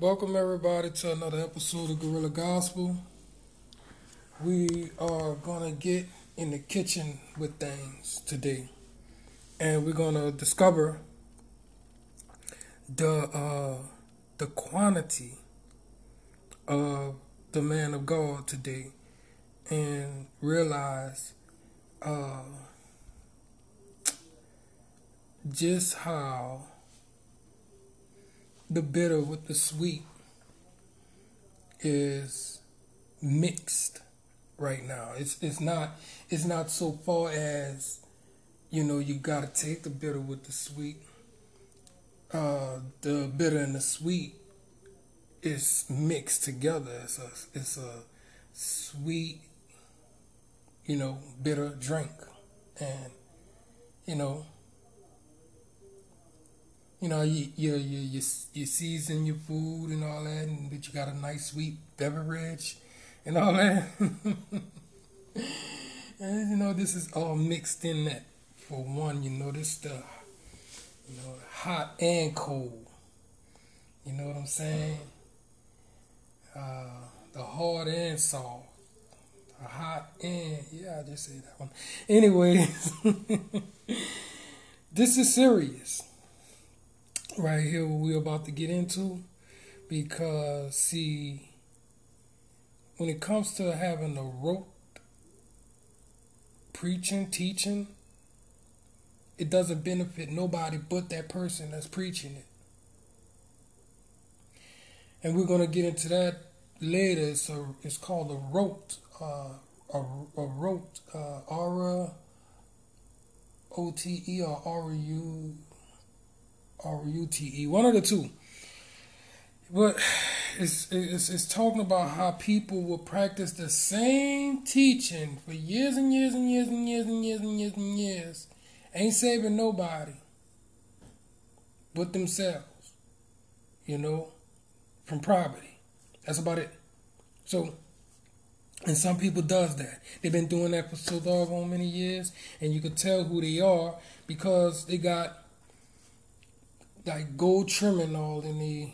Welcome everybody to another episode of Gorilla Gospel. We are gonna get in the kitchen with things today, and we're gonna discover the uh, the quantity of the man of God today, and realize uh, just how the bitter with the sweet is mixed right now. It's it's not it's not so far as you know you gotta take the bitter with the sweet. Uh, the bitter and the sweet is mixed together. It's a it's a sweet, you know, bitter drink, and you know you know, you you you you, you season your food and all that, and that you got a nice sweet beverage and all that. and you know, this is all mixed in that. For one, you know, this stuff, you know, hot and cold. You know what I'm saying? Uh, the hard and soft. The hot and yeah, I just say that one. Anyways, this is serious right here what we're about to get into because see when it comes to having a rote preaching teaching it doesn't benefit nobody but that person that's preaching it. And we're going to get into that later. It's, it's called a rote uh, a, a rote uh, aura o-t-e or r-u R U T E, one of the two. But it's, it's, it's talking about how people will practice the same teaching for years and years and years and years and years and years and years. Ain't saving nobody but themselves, you know, from poverty. That's about it. So, and some people does that. They've been doing that for so doggone many years, and you can tell who they are because they got like gold trimming all in the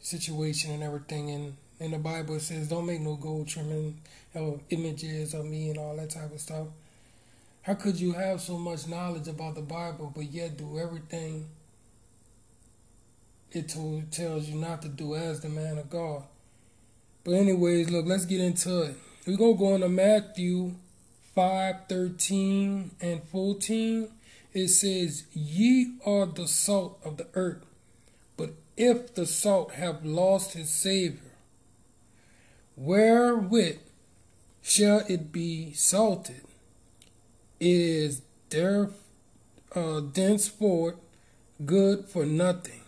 situation and everything. And in the Bible it says, don't make no gold trimming of images of me and all that type of stuff. How could you have so much knowledge about the Bible but yet do everything it told, tells you not to do as the man of God? But anyways, look, let's get into it. We're to go into Matthew 5, 13 and 14 it says, Ye are the salt of the earth. But if the salt have lost his savor, wherewith shall it be salted? It is there uh, thenceforth good for nothing,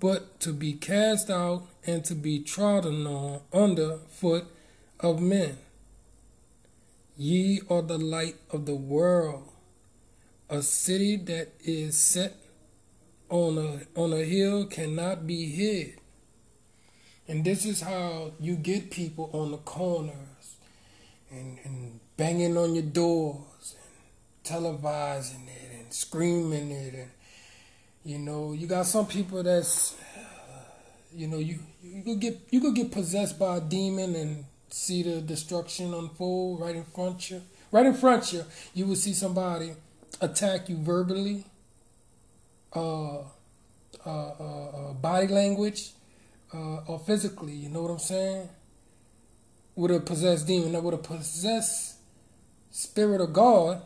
but to be cast out and to be trodden on under foot of men. Ye are the light of the world. A city that is set on a on a hill cannot be hid. And this is how you get people on the corners and, and banging on your doors and televising it and screaming it and you know, you got some people that's you know, you you could get you could get possessed by a demon and see the destruction unfold right in front of you. Right in front of you, you will see somebody attack you verbally, uh, uh, uh, uh, body language, uh, or physically. You know what I'm saying? With a possessed demon, now with a possessed spirit of God,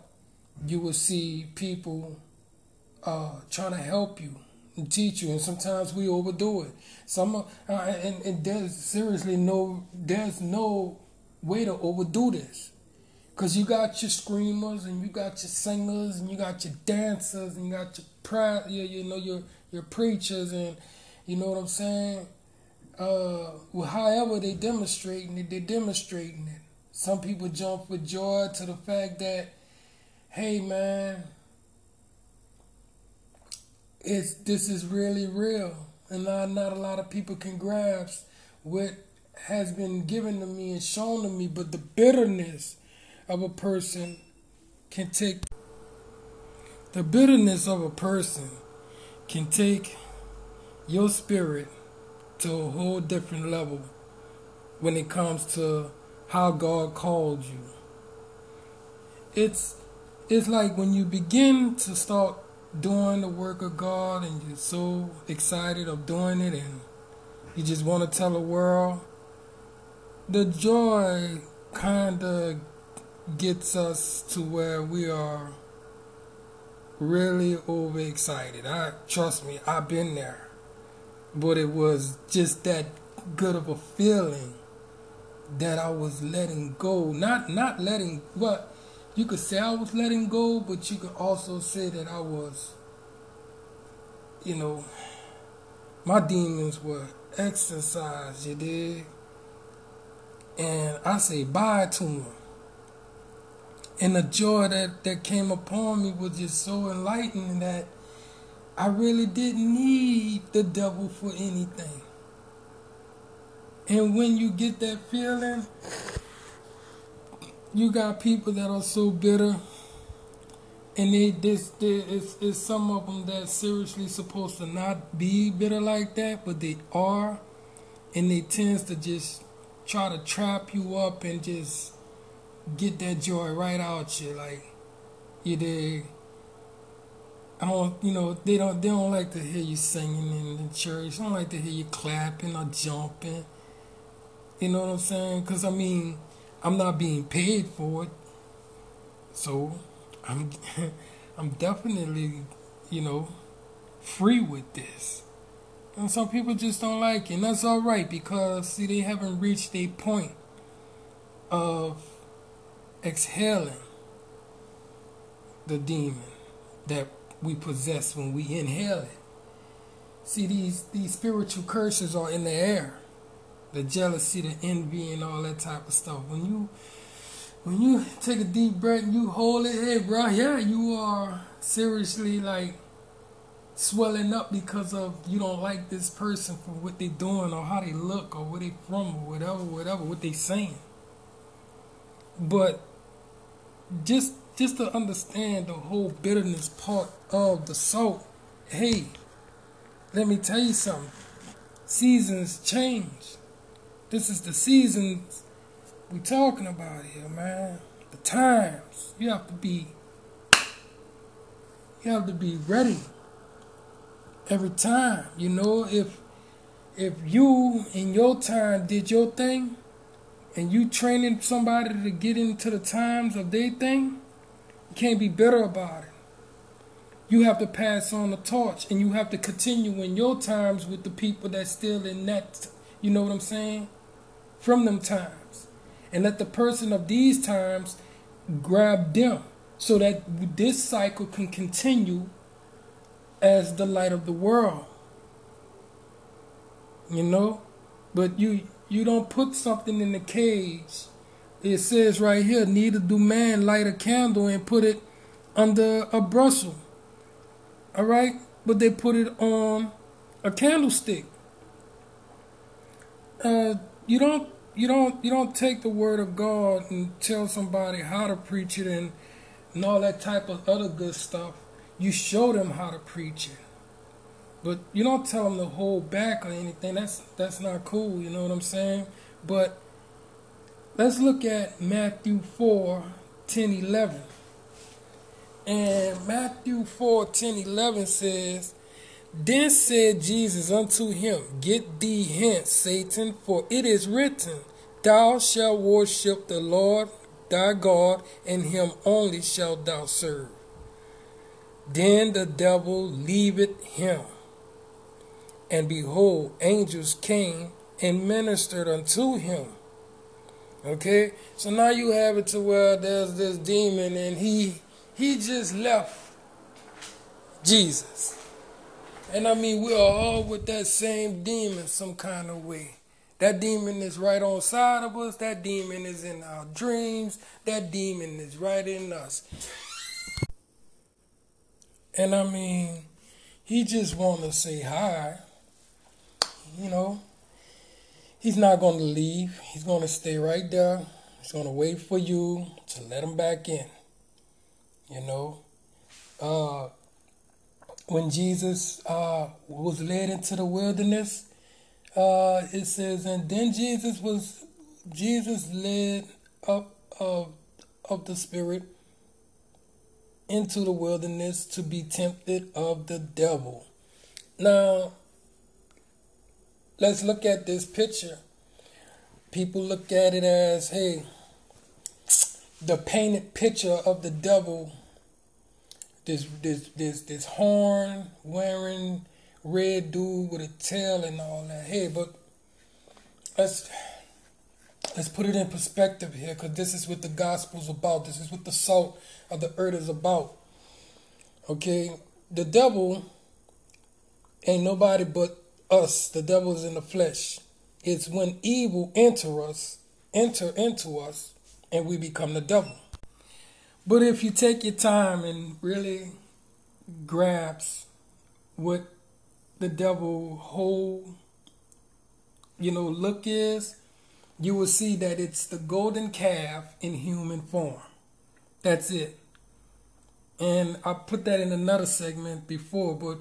you will see people uh, trying to help you and teach you, and sometimes we overdo it. Some and, and there's seriously no there's no way to overdo this. Cause you got your screamers and you got your singers and you got your dancers and you got your pri- you, you know your your preachers and you know what I'm saying. Uh, well, however they demonstrating it, they're demonstrating it. Some people jump with joy to the fact that, hey man, it's this is really real, and not not a lot of people can grasp what has been given to me and shown to me, but the bitterness of a person can take the bitterness of a person can take your spirit to a whole different level when it comes to how God called you. It's it's like when you begin to start doing the work of God and you're so excited of doing it and you just want to tell the world the joy kind of gets us to where we are really overexcited. I trust me, I've been there. But it was just that good of a feeling that I was letting go. Not not letting what you could say I was letting go, but you could also say that I was you know my demons were exercised, you. And I say bye to them. And the joy that, that came upon me was just so enlightening that I really didn't need the devil for anything. And when you get that feeling, you got people that are so bitter, and they this is is some of them that seriously supposed to not be bitter like that, but they are, and they tends to just try to trap you up and just get that joy right out you, like you did. I don't, you know, they don't, they don't like to hear you singing in the church. They don't like to hear you clapping or jumping. You know what I'm saying? Because I mean, I'm not being paid for it, so I'm, I'm definitely, you know, free with this. And some people just don't like it, and that's all right because see, they haven't reached a point of exhaling the demon that we possess when we inhale it. See, these these spiritual curses are in the air the jealousy, the envy, and all that type of stuff. When you when you take a deep breath and you hold it, hey, bro, yeah, you are seriously like swelling up because of you don't like this person for what they're doing or how they look or where they're from or whatever, whatever, what they saying. But just just to understand the whole bitterness part of the salt, hey, let me tell you something. Seasons change. This is the seasons we talking about here, man. The times. You have to be you have to be ready every time. You know, if if you in your time did your thing and you training somebody to get into the times of their thing, you can't be bitter about it. You have to pass on the torch and you have to continue in your times with the people that's still in that you know what I'm saying? from them times. And let the person of these times grab them so that this cycle can continue as the light of the world. You know? But you you don't put something in the cage. It says right here, neither do man light a candle and put it under a brushel. Alright? But they put it on a candlestick. Uh, you don't you don't you don't take the word of God and tell somebody how to preach it and, and all that type of other good stuff. You show them how to preach it. But you don't tell them to hold back or anything. That's that's not cool, you know what I'm saying? But let's look at Matthew 4, 10, 11. And Matthew 4, 10, 11 says, then said Jesus unto him, Get thee hence, Satan, for it is written, Thou shalt worship the Lord thy God, and him only shalt thou serve. Then the devil leaveth him. And behold, angels came and ministered unto him. Okay? So now you have it to where there's this demon and he he just left Jesus. And I mean, we are all with that same demon some kind of way. That demon is right on side of us. That demon is in our dreams. That demon is right in us. And I mean, he just want to say hi. You know, he's not going to leave. He's going to stay right there. He's going to wait for you to let him back in. You know, uh, when Jesus uh, was led into the wilderness, Uh, it says, and then Jesus was Jesus led up of of the spirit into the wilderness to be tempted of the devil. Now, let's look at this picture. People look at it as, hey, the painted picture of the devil. This this this this horn wearing red dude with a tail and all that. Hey, but let's let's put it in perspective here, because this is what the gospel's about. This is what the salt of the earth is about. Okay, the devil ain't nobody but us. The devil is in the flesh. It's when evil enter us, enter into us, and we become the devil. But if you take your time and really grasp what the devil whole, you know, look is, you will see that it's the golden calf in human form. That's it. And I put that in another segment before, but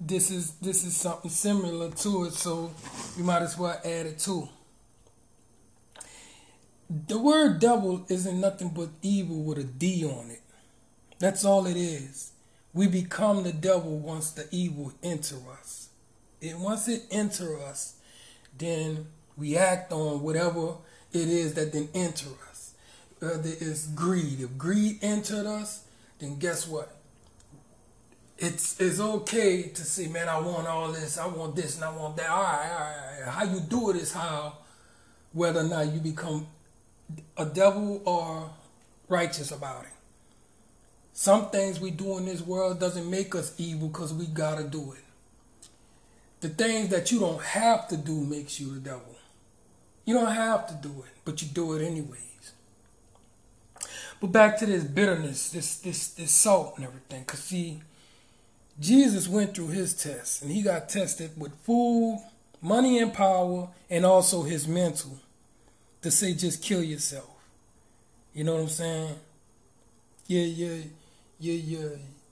this is this is something similar to it, so you might as well add it too. The word devil isn't nothing but evil with a D on it. That's all it is. We become the devil once the evil enter us. And once it enter us, then we act on whatever it is that then enter us. Whether it's greed. If greed entered us, then guess what? It's it's okay to say, man, I want all this, I want this, and I want that. All right, all right. How you do it is how whether or not you become a devil or righteous about it. Some things we do in this world doesn't make us evil because we gotta do it. The things that you don't have to do makes you the devil. You don't have to do it, but you do it anyways. But back to this bitterness, this this this salt and everything. Cause see, Jesus went through his tests and he got tested with food, money and power, and also his mental to say just kill yourself. You know what I'm saying? Yeah, yeah, yeah, yeah.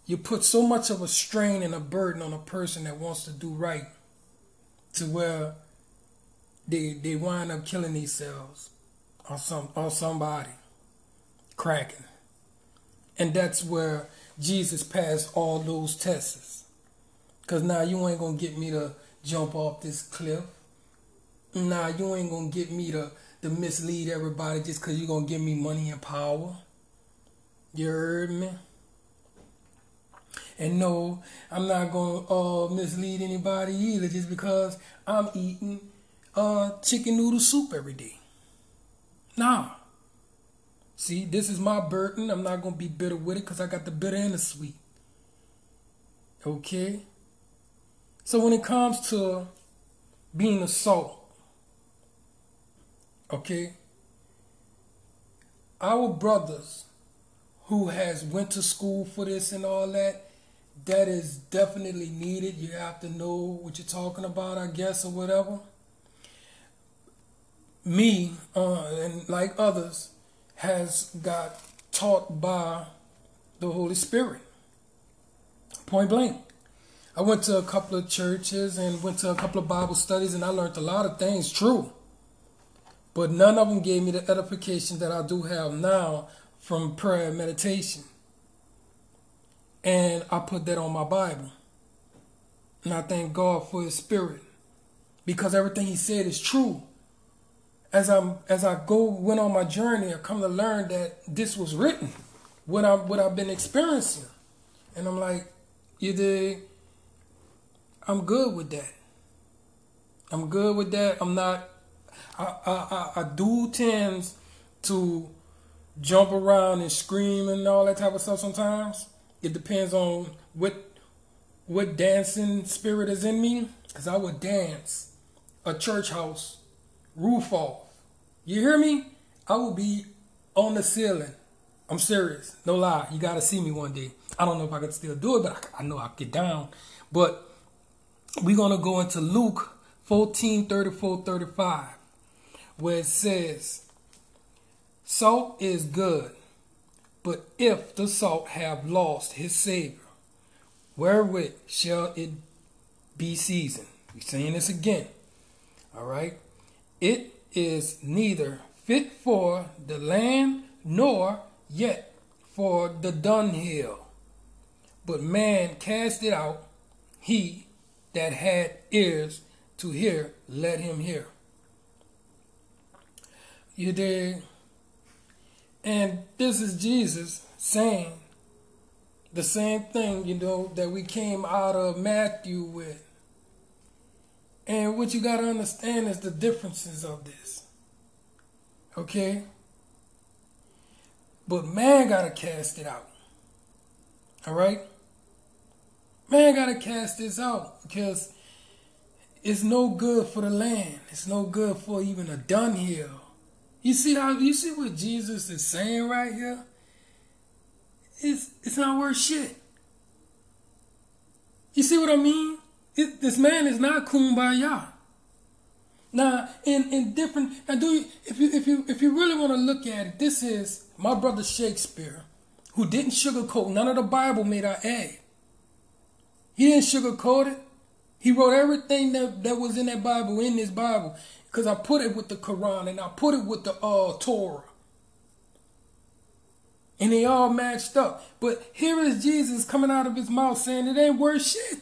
You put so much of a strain and a burden on a person that wants to do right to where they they wind up killing themselves or some or somebody cracking. And that's where Jesus passed all those tests. Cause now you ain't gonna get me to jump off this cliff. Nah, you ain't gonna get me to to mislead everybody just because you're going to give me money and power. You heard me? And no, I'm not going to uh, mislead anybody either just because I'm eating uh, chicken noodle soup every day. Nah. See, this is my burden. I'm not going to be bitter with it because I got the bitter and the sweet. Okay? So when it comes to being a salt, okay our brothers who has went to school for this and all that that is definitely needed you have to know what you're talking about i guess or whatever me uh, and like others has got taught by the holy spirit point blank i went to a couple of churches and went to a couple of bible studies and i learned a lot of things true but none of them gave me the edification that I do have now from prayer and meditation. And I put that on my Bible. And I thank God for his spirit. Because everything he said is true. As I'm as I go went on my journey, I come to learn that this was written. What I what I've been experiencing. And I'm like, you? I'm good with that. I'm good with that. I'm not I, I, I, do tend to jump around and scream and all that type of stuff sometimes. It depends on what what dancing spirit is in me. Cause I would dance a church house roof off. You hear me? I will be on the ceiling. I'm serious. No lie. You gotta see me one day. I don't know if I could still do it, but I, I know I'll get down. But we're gonna go into Luke 14, 34, 35 where it says, Salt is good, but if the salt have lost his savor, wherewith shall it be seasoned? We're saying this again. All right. It is neither fit for the land nor yet for the dunghill. But man cast it out. He that had ears to hear, let him hear. You dig? And this is Jesus saying the same thing, you know, that we came out of Matthew with. And what you got to understand is the differences of this. Okay? But man got to cast it out. All right? Man got to cast this out because it's no good for the land. It's no good for even a dunghill. You see how you see what Jesus is saying right here? It's it's not worth shit. You see what I mean? It, this man is not kumbaya. Now, in, in different now do you if you if you if you really want to look at it, this is my brother Shakespeare, who didn't sugarcoat none of the Bible made our A. He didn't sugarcoat it. He wrote everything that, that was in that Bible in this Bible. Because I put it with the Quran and I put it with the uh, Torah. And they all matched up. But here is Jesus coming out of his mouth saying it ain't worth shit.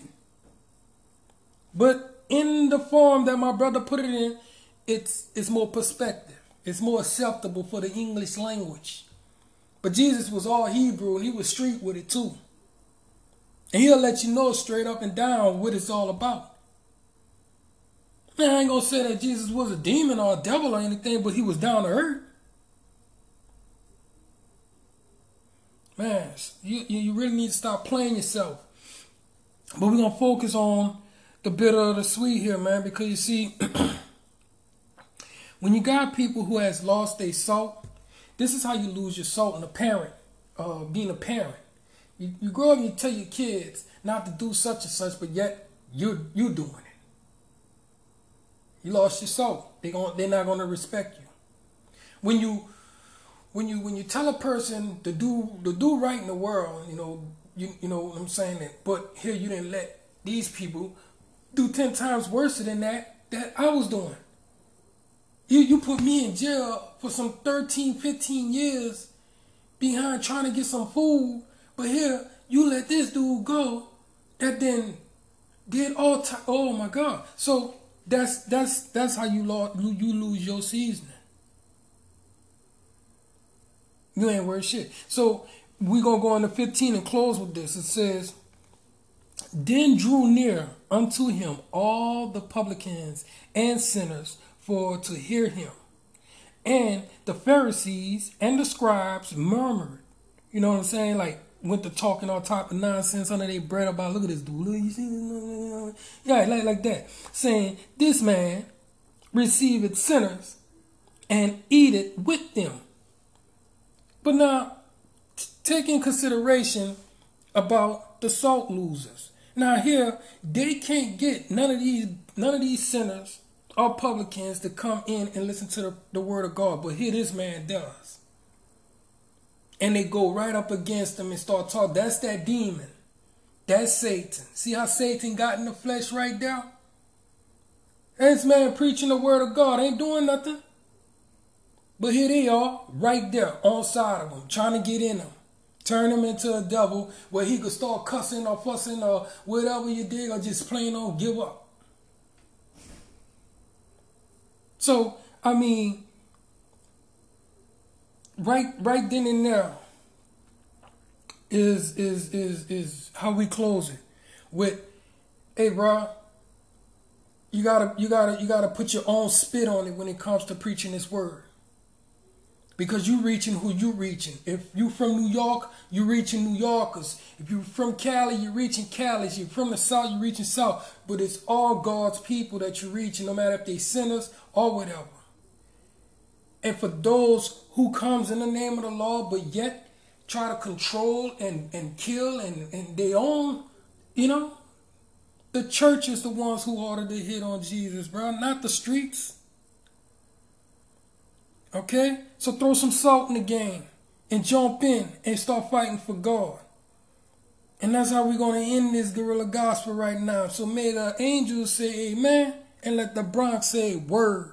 But in the form that my brother put it in, it's it's more perspective. It's more acceptable for the English language. But Jesus was all Hebrew and he was street with it too. And he'll let you know straight up and down what it's all about. Man, I ain't gonna say that Jesus was a demon or a devil or anything, but he was down to earth. Man, you, you really need to stop playing yourself. But we're gonna focus on the bitter of the sweet here, man, because you see, when you got people who has lost their salt, this is how you lose your salt in a parent, uh, being a parent. You, you grow up and you tell your kids not to do such and such, but yet you you doing it. You lost your soul. They going they're not gonna respect you. When you when you when you tell a person to do to do right in the world, you know, you you know what I'm saying but here you didn't let these people do ten times worse than that that I was doing. You you put me in jail for some 13, 15 years behind trying to get some food but here, you let this dude go that then did all. Oh my God! So that's that's that's how you you, you lose your seasoning. You ain't worth shit. So we gonna go into 15 and close with this. It says, Then drew near unto him all the publicans and sinners for to hear him. And the Pharisees and the scribes murmured. You know what I'm saying? Like went to talking all type of nonsense under their breath about look at this dude, you see, yeah, like like that, saying this man receiveth sinners and eat it with them. But now, take in consideration about the salt losers. Now here, they can't get none of these none of these sinners or publicans to come in and listen to the, the word of God, but here this man does and they go right up against them and start talking. That's that demon. That's Satan. See how Satan got in the flesh right there? And This man preaching the word of God ain't doing nothing. But here they are, right there, on side of him, trying to get in him. Turn him into a devil where he could start cussing or fussing or whatever you did or just plain on give up. So, I mean, right right then and there is is is is how we close it with hey bro you gotta you gotta you gotta put your own spit on it when it comes to preaching this word because you reaching who you reaching. If you from new york you reaching new yorkers. If you from cali you reaching cali if you from the south you reaching south. But it's all god's people that you reaching no matter if they sinners or whatever. And for those who comes in the name of the law, but yet try to control and, and kill and, and they own, you know, the church is the ones who ordered to hit on Jesus, bro, not the streets. Okay? So throw some salt in the game and jump in and start fighting for God. And that's how we're going to end this guerrilla gospel right now. So may the angels say amen and let the Bronx say word.